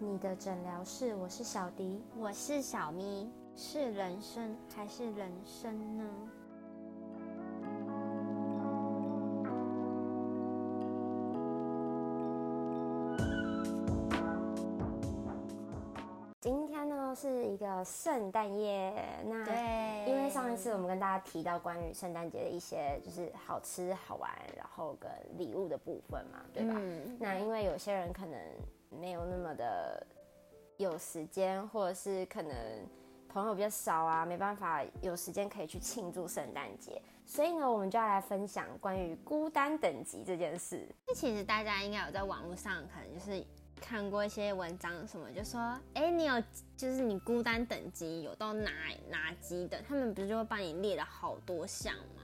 你的诊疗室，我是小迪，我是小咪，是人生还是人生呢？今天呢是一个圣诞夜，那对因为上一次我们跟大家提到关于圣诞节的一些就是好吃好玩，然后跟礼物的部分嘛，对吧？嗯那因为有些人可能没有那么的有时间，或者是可能朋友比较少啊，没办法有时间可以去庆祝圣诞节，所以呢，我们就要来分享关于孤单等级这件事。那其实大家应该有在网络上可能就是看过一些文章什么，就说，哎、你有就是你孤单等级有到哪哪级的，他们不是就会帮你列了好多项吗？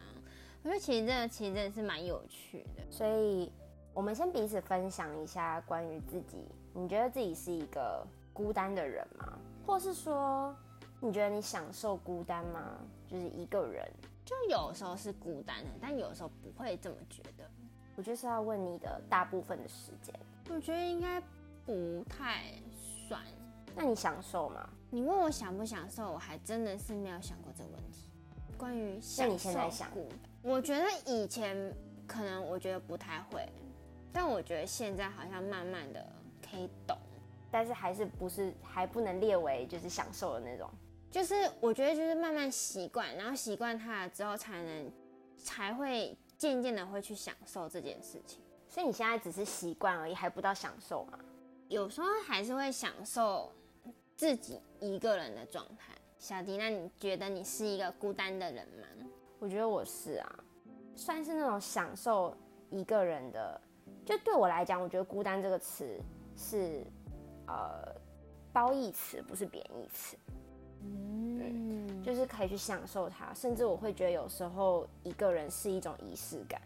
我觉得其实这个其实真的是蛮有趣的。所以，我们先彼此分享一下关于自己，你觉得自己是一个孤单的人吗？或是说，你觉得你享受孤单吗？就是一个人。就有时候是孤单的，但有时候不会这么觉得。我就是要问你的大部分的时间，我觉得应该不太算。那你享受吗？你问我享不享受，我还真的是没有想过这个问题。关于那享你现在想受孤单，我觉得以前可能我觉得不太会，但我觉得现在好像慢慢的可以懂。但是还是不是还不能列为就是享受的那种。就是我觉得就是慢慢习惯，然后习惯它了之后，才能才会渐渐的会去享受这件事情。所以你现在只是习惯而已，还不到享受嘛？有时候还是会享受自己一个人的状态。小迪，那你觉得你是一个孤单的人吗？我觉得我是啊，算是那种享受一个人的。就对我来讲，我觉得“孤单”这个词是呃褒义词，不是贬义词。嗯，就是可以去享受它，甚至我会觉得有时候一个人是一种仪式感。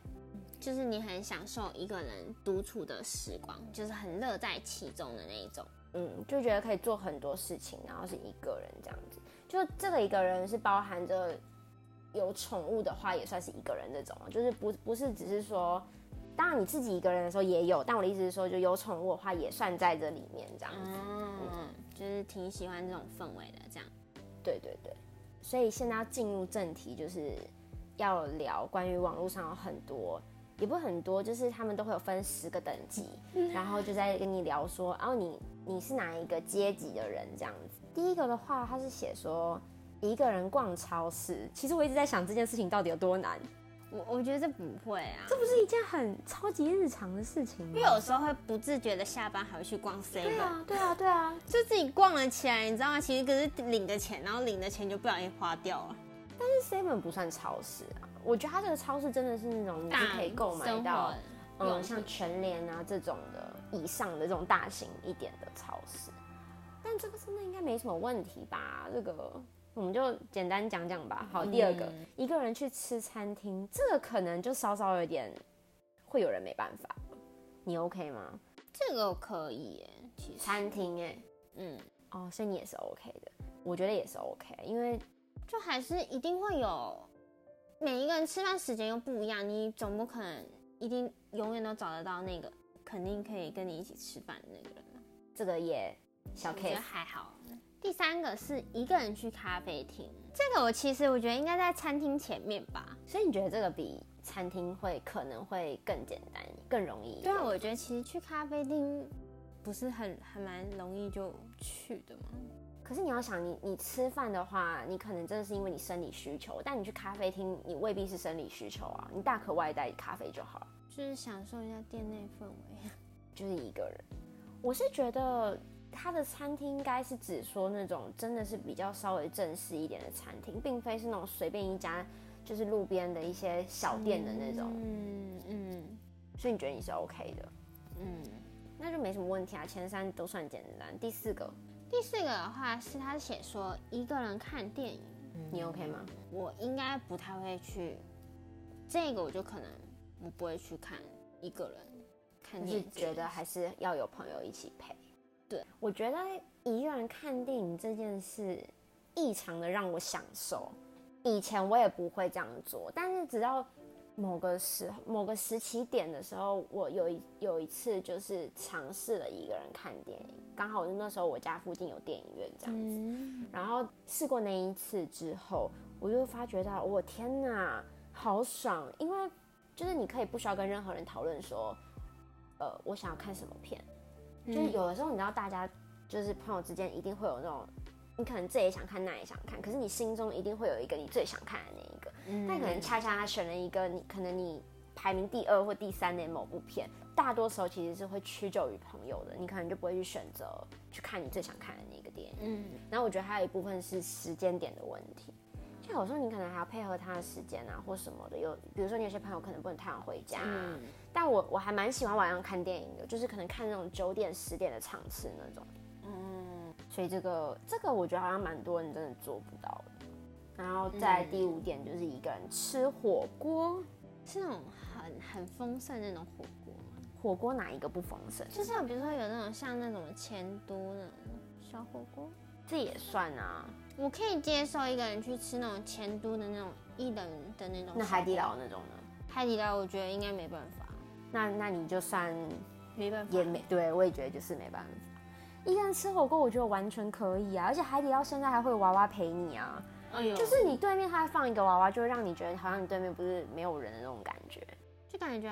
就是你很享受一个人独处的时光，就是很乐在其中的那一种。嗯，就觉得可以做很多事情，然后是一个人这样子。就这个一个人是包含着有宠物的话，也算是一个人这种，就是不不是只是说，当然你自己一个人的时候也有，但我的意思是说，就有宠物的话也算在这里面这样子。嗯，就是挺喜欢这种氛围的，这样。对对对，所以现在要进入正题，就是要聊关于网络上有很多，也不是很多，就是他们都会有分十个等级，然后就在跟你聊说，哦，你你是哪一个阶级的人这样子。第一个的话，他是写说一个人逛超市，其实我一直在想这件事情到底有多难，我我觉得这不会啊，这不是一件很超级日常的事情吗因为？有时候会不自觉的下班还会去逛 seven，、对啊，对啊，对啊，就自己逛了起来，你知道吗？其实可是领的钱，然后领的钱就不小心花掉了。但是 Seven 不算超市啊，我觉得它这个超市真的是那种你是可以购买到。嗯，嗯，像全联啊这种的以上的这种大型一点的超市，但这个真的应该没什么问题吧？这个我们就简单讲讲吧。好，第二个，嗯一个人去吃餐厅，这个可能就稍稍有点会有人没办法，你 OK 吗？这个可以耶，其实，餐厅哎、嗯，哦，所以你也是 OK 的，我觉得也是 OK，因为就还是一定会有，每一个人吃饭时间又不一样，你总不可能一定永远都找得到那个肯定可以跟你一起吃饭的那个人嘛。这个也小我觉得 case，还好。第三个是一个人去咖啡厅，这个我其实我觉得应该在餐厅前面吧。所以你觉得这个比餐厅会可能会更简单、更容易？对啊，我觉得其实去咖啡厅不是很很蛮容易就去的吗？可是你要想，你你吃饭的话，你可能真的是因为你生理需求，但你去咖啡厅，你未必是生理需求啊，你大可外带咖啡就好了，就是享受一下店内氛围。就是一个人。我是觉得他的餐厅应该是指说那种真的是比较稍微正式一点的餐厅，并非是那种随便一家就是路边的一些小店的那种。嗯嗯所以你觉得你是 OK 的，嗯。那就没什么问题啊。前三都算简单，第四个第四个的话是他写说一个人看电影，你 OK 吗？我应该不太会去，这个我就可能我不会去看一个人看就电影，是觉得还是要有朋友一起陪。对，我觉得一个人看电影这件事异常的让我享受。以前我也不会这样做，但是直到某个时某个时期点的时候，我有一有一次就是尝试了一个人看电影，刚好那时候我家附近有电影院这样子，嗯，然后试过那一次之后，我就发觉到，我天哪，好爽！因为就是你可以不需要跟任何人讨论说，呃，我想要看什么片，就是有的时候你知道大家就是朋友之间一定会有那种，你可能这也想看，那也想看，可是你心中一定会有一个你最想看的那一个，但可能恰恰他选了一个你可能你排名第二或第三的某部片，大多时候其实是会屈就于朋友的，你可能就不会去选择去看你最想看的那个电影。嗯，然后我觉得还有一部分是时间点的问题，就有时候你可能还要配合他的时间啊，或什么的。有比如说你有些朋友可能不能太晚回家、啊，嗯但我我还蛮喜欢晚上看电影的，就是可能看那种九点十点的场次那种。嗯，所以这个这个我觉得好像蛮多人真的做不到的。然后在第五点就是一个人吃火锅，是那种很很丰盛那种火锅吗？火锅哪一个不丰盛？就像比如说有那种像那种前都那种小火锅，这也算啊。我可以接受一个人去吃那种前都的那种一人的那种。那海底捞那种呢？海底捞我觉得应该没办法，那那你就算没办法。也没对，我也觉得就是没办法。一个人吃火锅，我觉得完全可以啊，而且海底捞现在还会有娃娃陪你啊，哎呦，就是你对面他会放一个娃娃，就会让你觉得好像你对面不是没有人的那种感觉。就感觉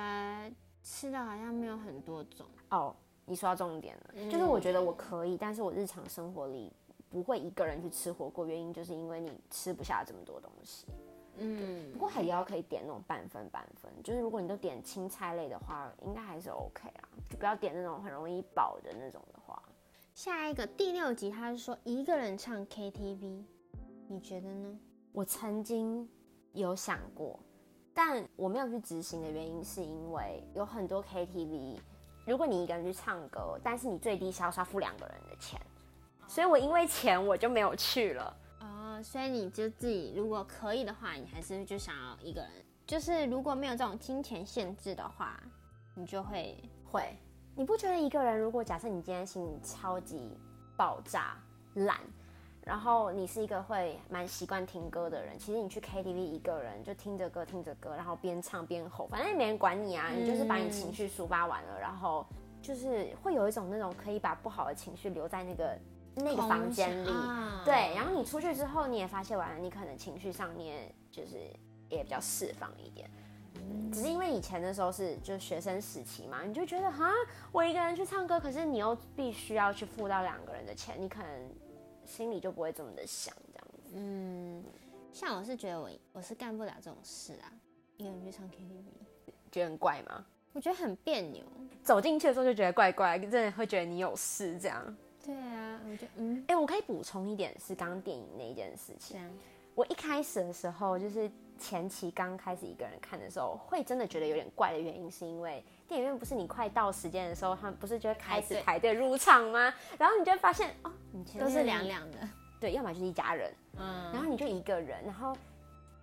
吃的好像没有很多种。哦，你说到重点了，嗯就是我觉得我可以，但是我日常生活里不会一个人去吃火锅，原因就是因为你吃不下这么多东西。嗯不，过海底捞可以点那种半分半分，就是如果你都点青菜类的话，应该还是 OK 啊，就不要点那种很容易饱的那种的话。下一个第六集他是说一个人唱 KTV，你觉得呢？我曾经有想过，但我没有去执行的原因是因为有很多 KTV，如果你一个人去唱歌，但是你最低消是要付两个人的钱，所以我因为钱我就没有去了。哦，所以你就自己如果可以的话，你还是就想要一个人。就是如果没有这种金钱限制的话，你就会会，你不觉得一个人如果假设你今天心里超级爆炸懒，然后你是一个会蛮习惯听歌的人，其实你去 KTV 一个人就听着歌听着歌，然后边唱边吼，反正也没人管你啊，你就是把你情绪抒发完了，然后就是会有一种那种可以把不好的情绪留在那个那个房间里，啊对，然后你出去之后你也发泄完了，你可能情绪上你也就是也比较释放一点。只是因为以前的时候是就学生时期嘛，你就觉得哈，我一个人去唱歌，可是你又必须要去付到两个人的钱，你可能心里就不会这么的想这样子。嗯，像我是觉得我我是干不了这种事啊，一个人去唱 KTV，觉得很怪吗？我觉得很别扭。走进去的时候就觉得怪怪，真的会觉得你有事这样。对啊，我觉得嗯，哎、我可以补充一点是刚刚电影那一件事情。我一开始的时候，就是前期刚开始一个人看的时候，会真的觉得有点怪的原因，是因为电影院不是你快到时间的时候，他们不是就会开始排队入场吗？然后你就会发现，哦，你前面都是凉凉的。对，要么就是一家人，嗯，然后你就一个人，然后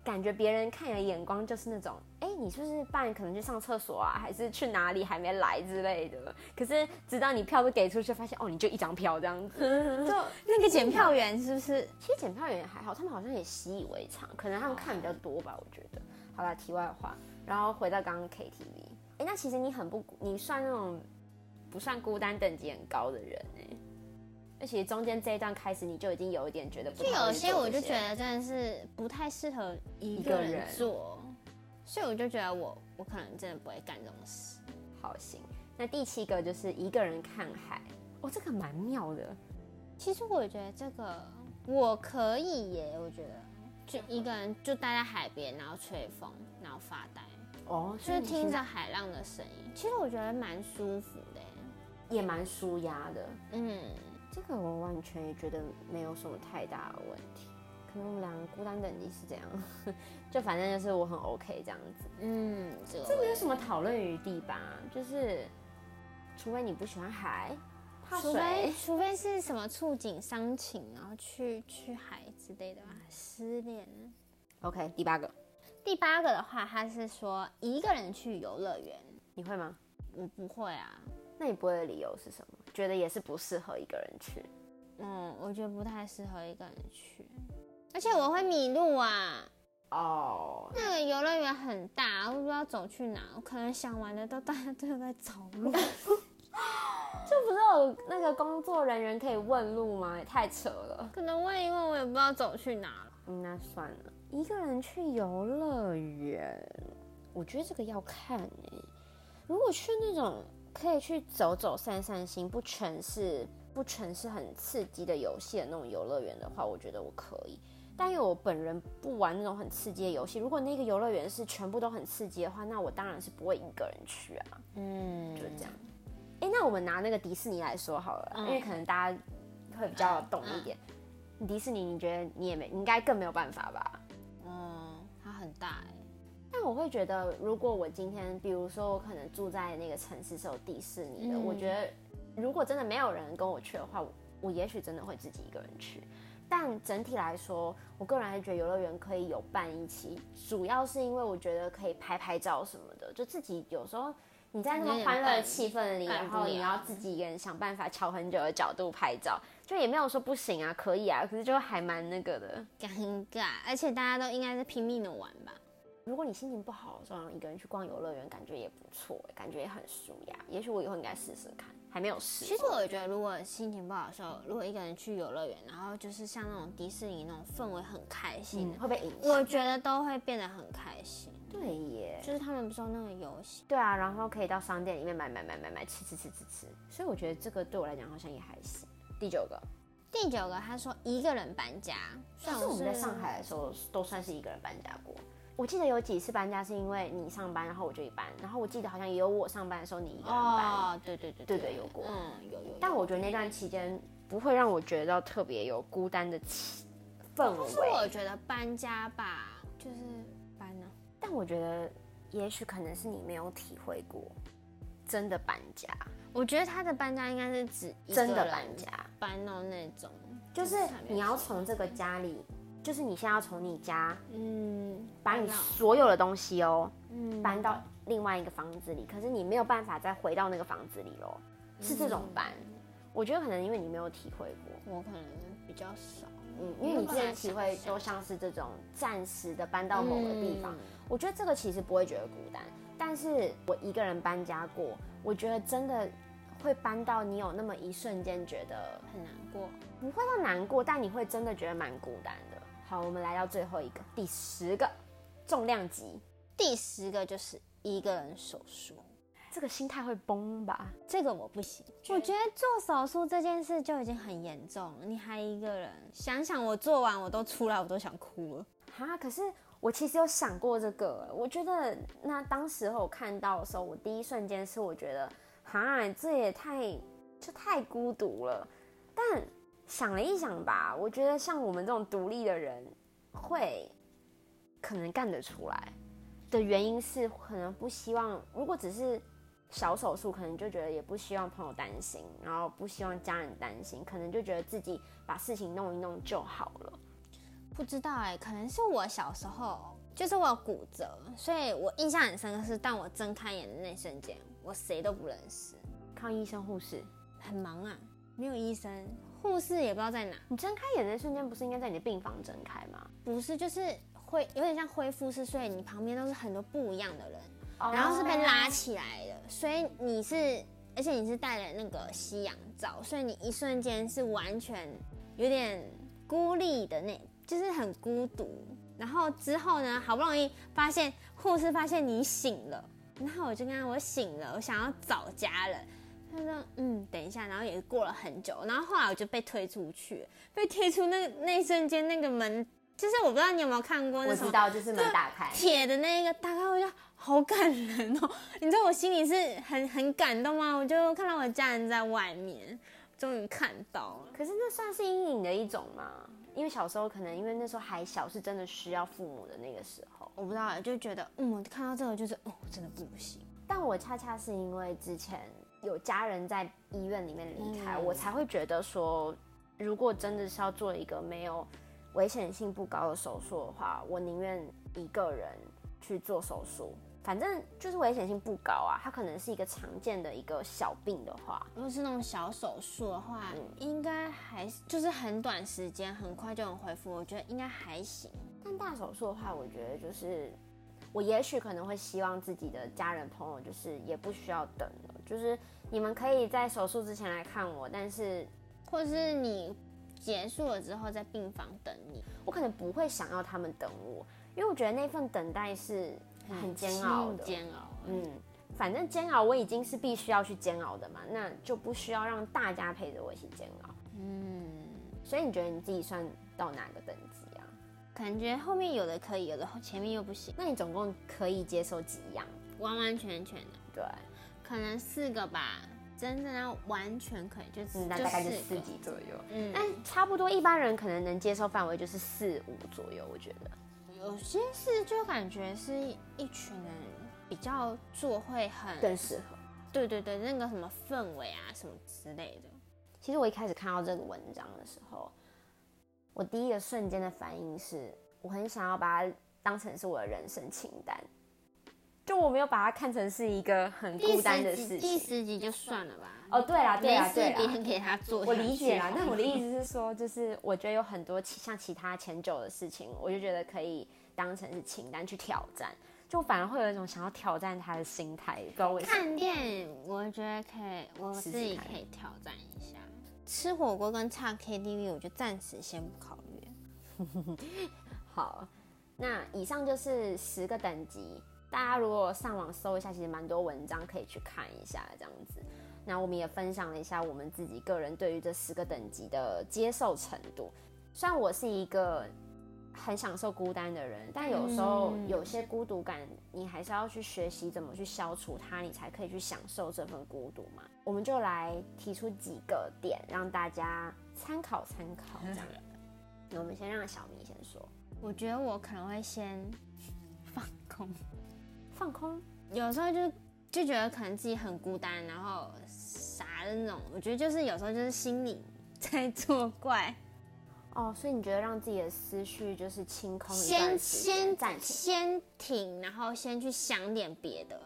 感觉别人看你的眼光就是那种，哎，你是不是半可能去上厕所啊，还是去哪里还没来之类的？可是直到你票都给出去，发现哦，你就一张票这样子，就那个检票员是不是？其实检票员也还好，他们好像也习以为常，可能他们看比较多吧，我觉得。好了，题外话，然后回到刚刚 KTV，哎，那其实你很不，你算那种不算孤单等级很高的人哎。而且中间这一段开始，你就已经有一点觉得不就有些我就觉得真的是不太适合一个人一个人做，所以我就觉得我我可能真的不会干这种事。好行。那第七个就是一个人看海，哦，这个蛮妙的。其实我觉得这个我可以耶，我觉得就一个人就待在海边，然后吹风，然后发呆，哦，就是听着海浪的声音。其实我觉得蛮舒服的。也蛮舒压的。嗯，这个我完全也觉得没有什么太大的问题。可能我们两个孤单等级是这样，就反正就是我很 OK 这样子，嗯，这个这没有什么讨论余地吧？就是除非你不喜欢海，怕除非水，除非是什么触景伤情，然后去去海之类的吧，失恋。OK，第八个第八个的话，他是说一个人去游乐园，你会吗？我不会啊，那你不会的理由是什么？觉得也是不适合一个人去。嗯，我觉得不太适合一个人去，而且我会迷路啊。哦，那个游乐园很大，我不知道走去哪，我可能想玩的都大家都在走路。就不是有那个工作人员可以问路吗？也太扯了。可能问一问，我也不知道走去哪了。嗯，那算了。一个人去游乐园，我觉得这个要看哎、如果去那种可以去走走散散心，不全是不全是很刺激的游戏的那种游乐园的话，我觉得我可以。但因为我本人不玩那种很刺激的游戏，如果那个游乐园是全部都很刺激的话，那我当然是不会一个人去啊。嗯，就是这样。哎、那我们拿那个迪士尼来说好了，嗯因为可能大家会比较懂一点。迪士尼，你觉得你也没，你应该更没有办法吧？嗯，它很大哎、但我会觉得，如果我今天，比如说我可能住在那个城市是有迪士尼的，嗯我觉得如果真的没有人跟我去的话，我我也许真的会自己一个人去。但整体来说，我个人还是觉得游乐园可以有伴一起，主要是因为我觉得可以拍拍照什么的，就自己有时候你在那么欢乐的气氛里，然后你要自己一个人想办法调很久的角度拍照，就也没有说不行啊，可以啊，可是就还蛮那个的。尴尬，而且大家都应该是拼命的玩吧。如果你心情不好的时候，一个人去逛游乐园，感觉也不错，感觉也很舒压。也许我以后应该试试看，还没有试。其实我觉得，如果心情不好的时候，如果一个人去游乐园，然后就是像那种迪士尼那种氛围很开心嗯，的，会被影响。我觉得都会变得很开心。对耶，就是他们不是有那个游戏，对啊，然后可以到商店里面买买买买买，吃吃吃吃吃。所以我觉得这个对我来讲好像也还行。第九个，第九个他说一个人搬家，但是我们在上海的时候都算是一个人搬家过。我记得有几次搬家是因为你上班，然后我就一搬，然后我记得好像也有我上班的时候你一个人搬。哦，对对对对对有过嗯，有有有。但我觉得那段期间不会让我觉得到特别有孤单的气氛围。我觉得搬家吧，就是搬啊呢、但我觉得，也许可能是你没有体会过真的搬家，我觉得他的搬家应该是指真的搬家，搬到那种，就是你要从这个家里，就是你现在要从你家嗯，把你所有的东西哦嗯搬到另外一个房子里，可是你没有办法再回到那个房子里喽，是这种搬。我觉得可能因为你没有体会过，我可能比较少，嗯，因为你之前体会都像是这种暂时的搬到某个地方，嗯我觉得这个其实不会觉得孤单，但是我一个人搬家过，我觉得真的会搬到你有那么一瞬间觉得很难过。不会到难过，但你会真的觉得蛮孤单的。好，我们来到最后一个，第十个重量级，第十个就是一个人手术，这个心态会崩吧？这个我不行。我觉得做手术这件事就已经很严重了，你还一个人，想想我做完我都出来，我都想哭了。哈，可是我其实有想过这个，我觉得那当时候我看到的时候，我第一瞬间是我觉得，哈，这也太就太孤独了。但想了一想吧，我觉得像我们这种独立的人，会可能干得出来的原因是，可能不希望，如果只是小手术，可能就觉得也不希望朋友担心，然后不希望家人担心，可能就觉得自己把事情弄一弄就好了。不知道哎、可能是我小时候就是我有骨折，所以我印象很深刻是，当我睁开眼的那瞬间，我谁都不认识，看医生护士，很忙啊，没有医生，护士也不知道在哪，你睁开眼的瞬间，不是应该在你的病房睁开吗？不是就是会有点像恢复室，所以你旁边都是很多不一样的人，然然后是被拉起来的，所以你是，而且你是戴了那个吸氧罩，所以你一瞬间是完全有点孤立的那，就是很孤独。然后之后呢，好不容易发现护士发现你醒了，然后我就跟他我醒了，我想要找家人。他说：“嗯，等一下。”然后也过了很久，然后后来我就被推出去，被推出那那一瞬间，那个门就是我不知道你有没有看过那什么我知道，就是门打开，铁的那个打开，我就好感人哦！你知道我心里是很很感动吗？我就看到我的家人在外面，终于看到了。可是那算是阴影的一种吗？因为小时候可能因为那时候还小，是真的需要父母的那个时候。我不知道，就觉得嗯，我看到这个就是哦，真的不行。但我恰恰是因为之前有家人在医院里面离开，嗯我才会觉得说，如果真的是要做一个没有危险性不高的手术的话，我宁愿一个人去做手术。反正就是危险性不高啊，它可能是一个常见的一个小病的话，如果是那种小手术的话，应该还是就是很短时间，很快就能恢复，我觉得应该还行。但大手术的话，我觉得就是我也许可能会希望自己的家人朋友就是也不需要等了，就是你们可以在手术之前来看我，但是或是你结束了之后在病房等你，我可能不会想要他们等我，因为我觉得那份等待是很煎熬的，煎熬。嗯，反正煎熬我已经是必须要去煎熬的嘛，那就不需要让大家陪着我一起煎熬。嗯，所以你觉得你自己算到哪个等级啊？感觉后面有的可以，有的前面又不行。那你总共可以接受几样？完完全全的，对，可能四个吧。真正要完全可以，就嗯，那大概就四级左右。嗯，但差不多一般人可能能接受范围就是四五左右，我觉得。有些事就感觉是一群人比较做会很更适合。对对对，那个什么氛围啊什么之类的。其实我一开始看到这个文章的时候，我第一个瞬间的反应是我很想要把它当成是我的人生清单，就我没有把它看成是一个很孤单的事情。第十集就算了吧。哦，对啦，对啦，对啦。别人给他做，我理解啦。那我的意思是说，就是我觉得有很多像其他前九的事情，我就觉得可以当成是清单去挑战，就反而会有一种想要挑战他的心态。不知道为什么。看电影，我觉得可以，我自己可以挑战一下。吃火锅跟唱 KTV，我就暂时先不考虑。好，那以上就是十个等级，大家如果上网搜一下，其实蛮多文章可以去看一下，这样子。那我们也分享了一下我们自己个人对于这十个等级的接受程度。虽然我是一个很享受孤单的人，但有时候有些孤独感，你还是要去学习怎么去消除它，你才可以去享受这份孤独嘛。我们就来提出几个点让大家参考参考，这样。那我们先让小明先说。我觉得我可能会先放空，放空。有时候就就觉得可能自己很孤单，然后傻的那种。我觉得就是有时候就是心里在作怪。哦，所以你觉得让自己的思绪就是清空，先先暂先停，然后先去想点别的。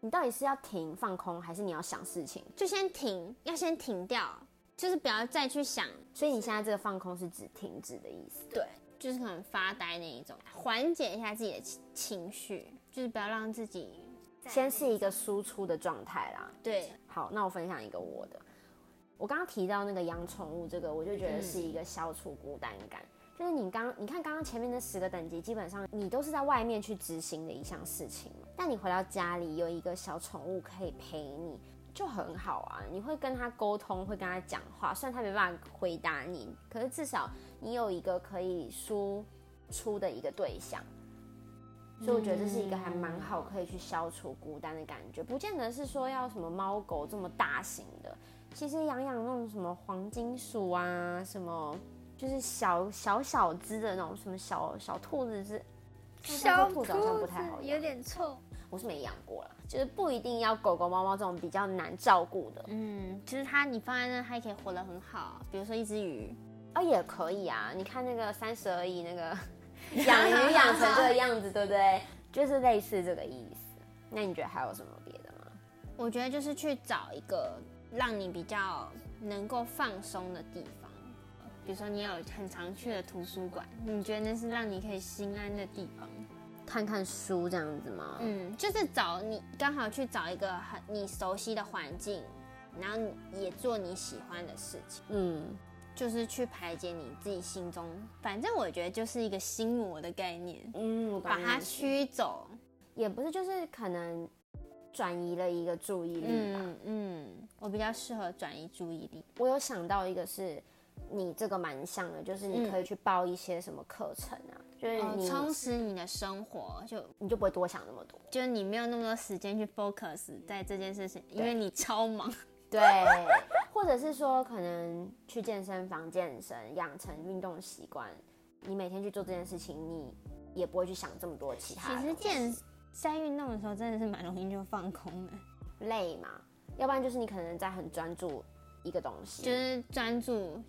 你到底是要停放空，还是你要想事情？就先停，要先停掉，就是不要再去想。所以你现在这个放空是指停止的意思？对，就是可能发呆那一种，缓解一下自己的情情绪，就是不要让自己先是一个输出的状态啦。对，好，那我分享一个我的。我刚刚提到那个养宠物这个，我就觉得是一个消除孤单感。就是你刚你看刚刚前面那十个等级，基本上你都是在外面去执行的一项事情，但你回到家里有一个小宠物可以陪你，就很好啊。你会跟他沟通，会跟他讲话，虽然他没办法回答你，可是至少你有一个可以输出的一个对象。所以我觉得这是一个还蛮好，可以去消除孤单的感觉。不见得是说要什么猫狗这么大型的。其实养养那种什么黄金鼠啊，什么就是小小小只的那种什么小小兔子是，小兔子好像不太好，有点臭。我是没养过了，就是不一定要狗狗猫猫这种比较难照顾的。嗯，其实它你放在那，它也可以活得很好。比如说一只鱼，啊也可以啊。你看那个三十而已那个 养鱼养成这个样子，对不对？就是类似这个意思。那你觉得还有什么别的吗？我觉得就是去找一个。让你比较能够放松的地方，比如说你有很常去的图书馆，你觉得那是让你可以心安的地方？看看书这样子吗？嗯，就是找你刚好去找一个很你熟悉的环境，然后也做你喜欢的事情。嗯，就是去排解你自己心中，反正我觉得就是一个心魔的概念。嗯，把它驱走，也不是，就是可能。转移了一个注意力嗯嗯，我比较适合转移注意力。我有想到一个是你这个蛮像的，就是你可以去报一些什么课程啊，就是你充实你的生活，就你就不会多想那么多，就是你没有那么多时间去 focus 在这件事情，因为你超忙。对，或者是说可能去健身房健身，养成运动习惯，你每天去做这件事情，你也不会去想这么多其他。其实健在运动的时候真的是蛮容易就放空的，累嘛，要不然就是你可能在很专注一个东西，就是专注，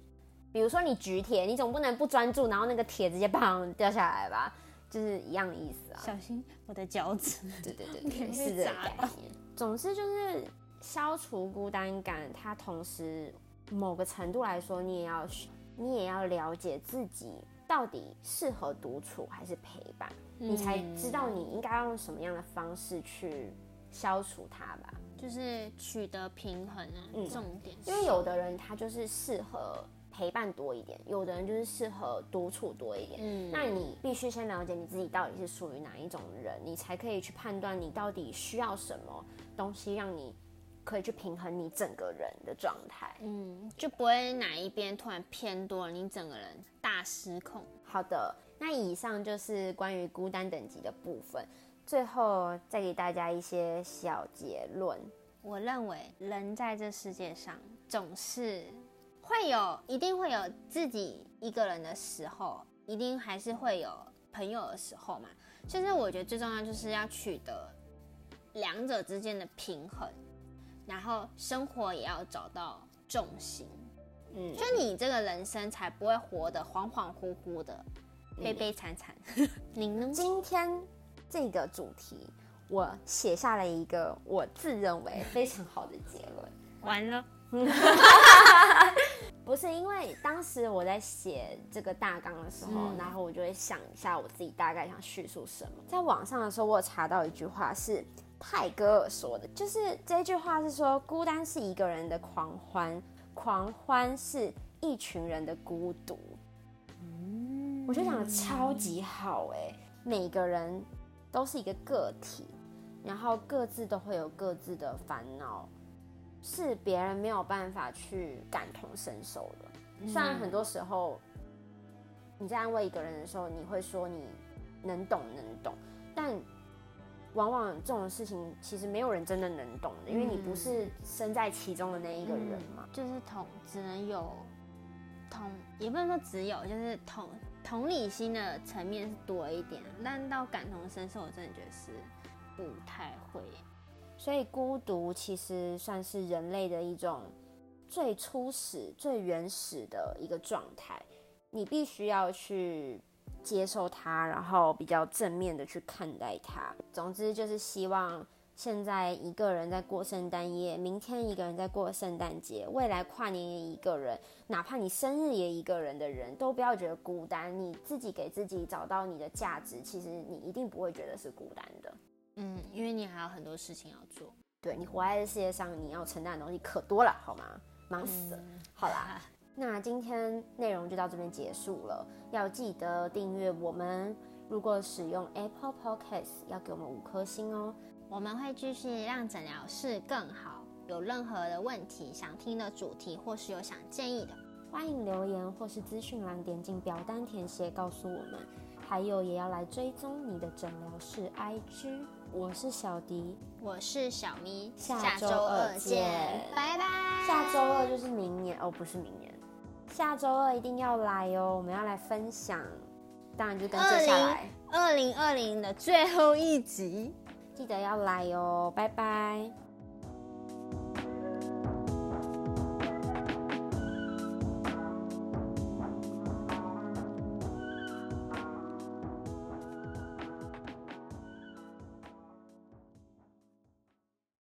比如说你举铁，你总不能不专注，然后那个铁直接 砰掉下来吧，就是一样的意思啊。小心我的脚趾，对对对，是这个概念。总之就是消除孤单感，它同时某个程度来说，你也要你也要了解自己。到底适合独处还是陪伴，你才知道你应该用什么样的方式去消除它吧。就是取得平衡啊，重点。因为有的人他就是适合陪伴多一点，有的人就是适合独处多一点。嗯，那你必须先了解你自己到底是属于哪一种人，你才可以去判断你到底需要什么东西，让你可以去平衡你整个人的状态。嗯，就不会哪一边突然偏多了，你整个人大失控。好的，那以上就是关于孤单等级的部分。最后再给大家一些小结论。我认为人在这世界上总是会有，一定会有自己一个人的时候，一定还是会有朋友的时候嘛。其实我觉得最重要就是要取得两者之间的平衡，然后生活也要找到重心。嗯，就你这个人生才不会活得恍恍惚惚的、悲悲惨惨。您呢？今天。这个主题，我写下了一个我自认为非常好的结论。完了，不是因为当时我在写这个大纲的时候，然后我就会想一下我自己大概想叙述什么。在网上的时候，我有查到一句话是泰戈尔说的，就是这句话是说，孤单是一个人的狂欢，狂欢是一群人的孤独。嗯，我觉得讲的超级好哎，每个人。都是一个个体，然后各自都会有各自的烦恼，是别人没有办法去感同身受的。虽然很多时候你在安慰一个人的时候，你会说你能懂能懂，但往往这种事情其实没有人真的能懂的，因为你不是身在其中的那一个人嘛。就是同只能有同，也不能说只有，就是同。同理心的层面是多一点，但到感同身受，我真的觉得是不太会。所以孤独其实算是人类的一种最初始、最原始的一个状态，你必须要去接受它，然后比较正面的去看待它。总之就是希望。现在一个人在过圣诞夜，明天一个人在过圣诞节，未来跨年也一个人，哪怕你生日也一个人的人，都不要觉得孤单。你自己给自己找到你的价值，其实你一定不会觉得是孤单的。嗯，因为你还有很多事情要做。对你活在这世界上，你要承担的东西可多了，好吗？忙死了。好啦，那今天内容就到这边结束了。要记得订阅我们，如果使用 Apple Podcast，要给我们五颗星哦。我们会继续让诊疗室更好。有任何的问题、想听的主题，或是有想建议的，欢迎留言或是资讯栏点进表单填写告诉我们。还有，也要来追踪你的诊疗室 IG。我是小迪，我是小咪，下周二见，拜拜。下周二就是明年哦，不是明年，下周二一定要来哦。我们要来分享，当然就跟接下来二零二零的最后一集。记得要来哦，拜拜。